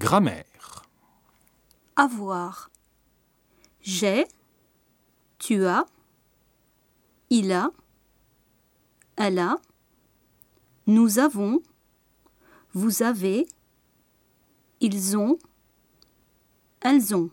Grammaire. Avoir. J'ai. Tu as. Il a. Elle a. Nous avons. Vous avez. Ils ont. Elles ont.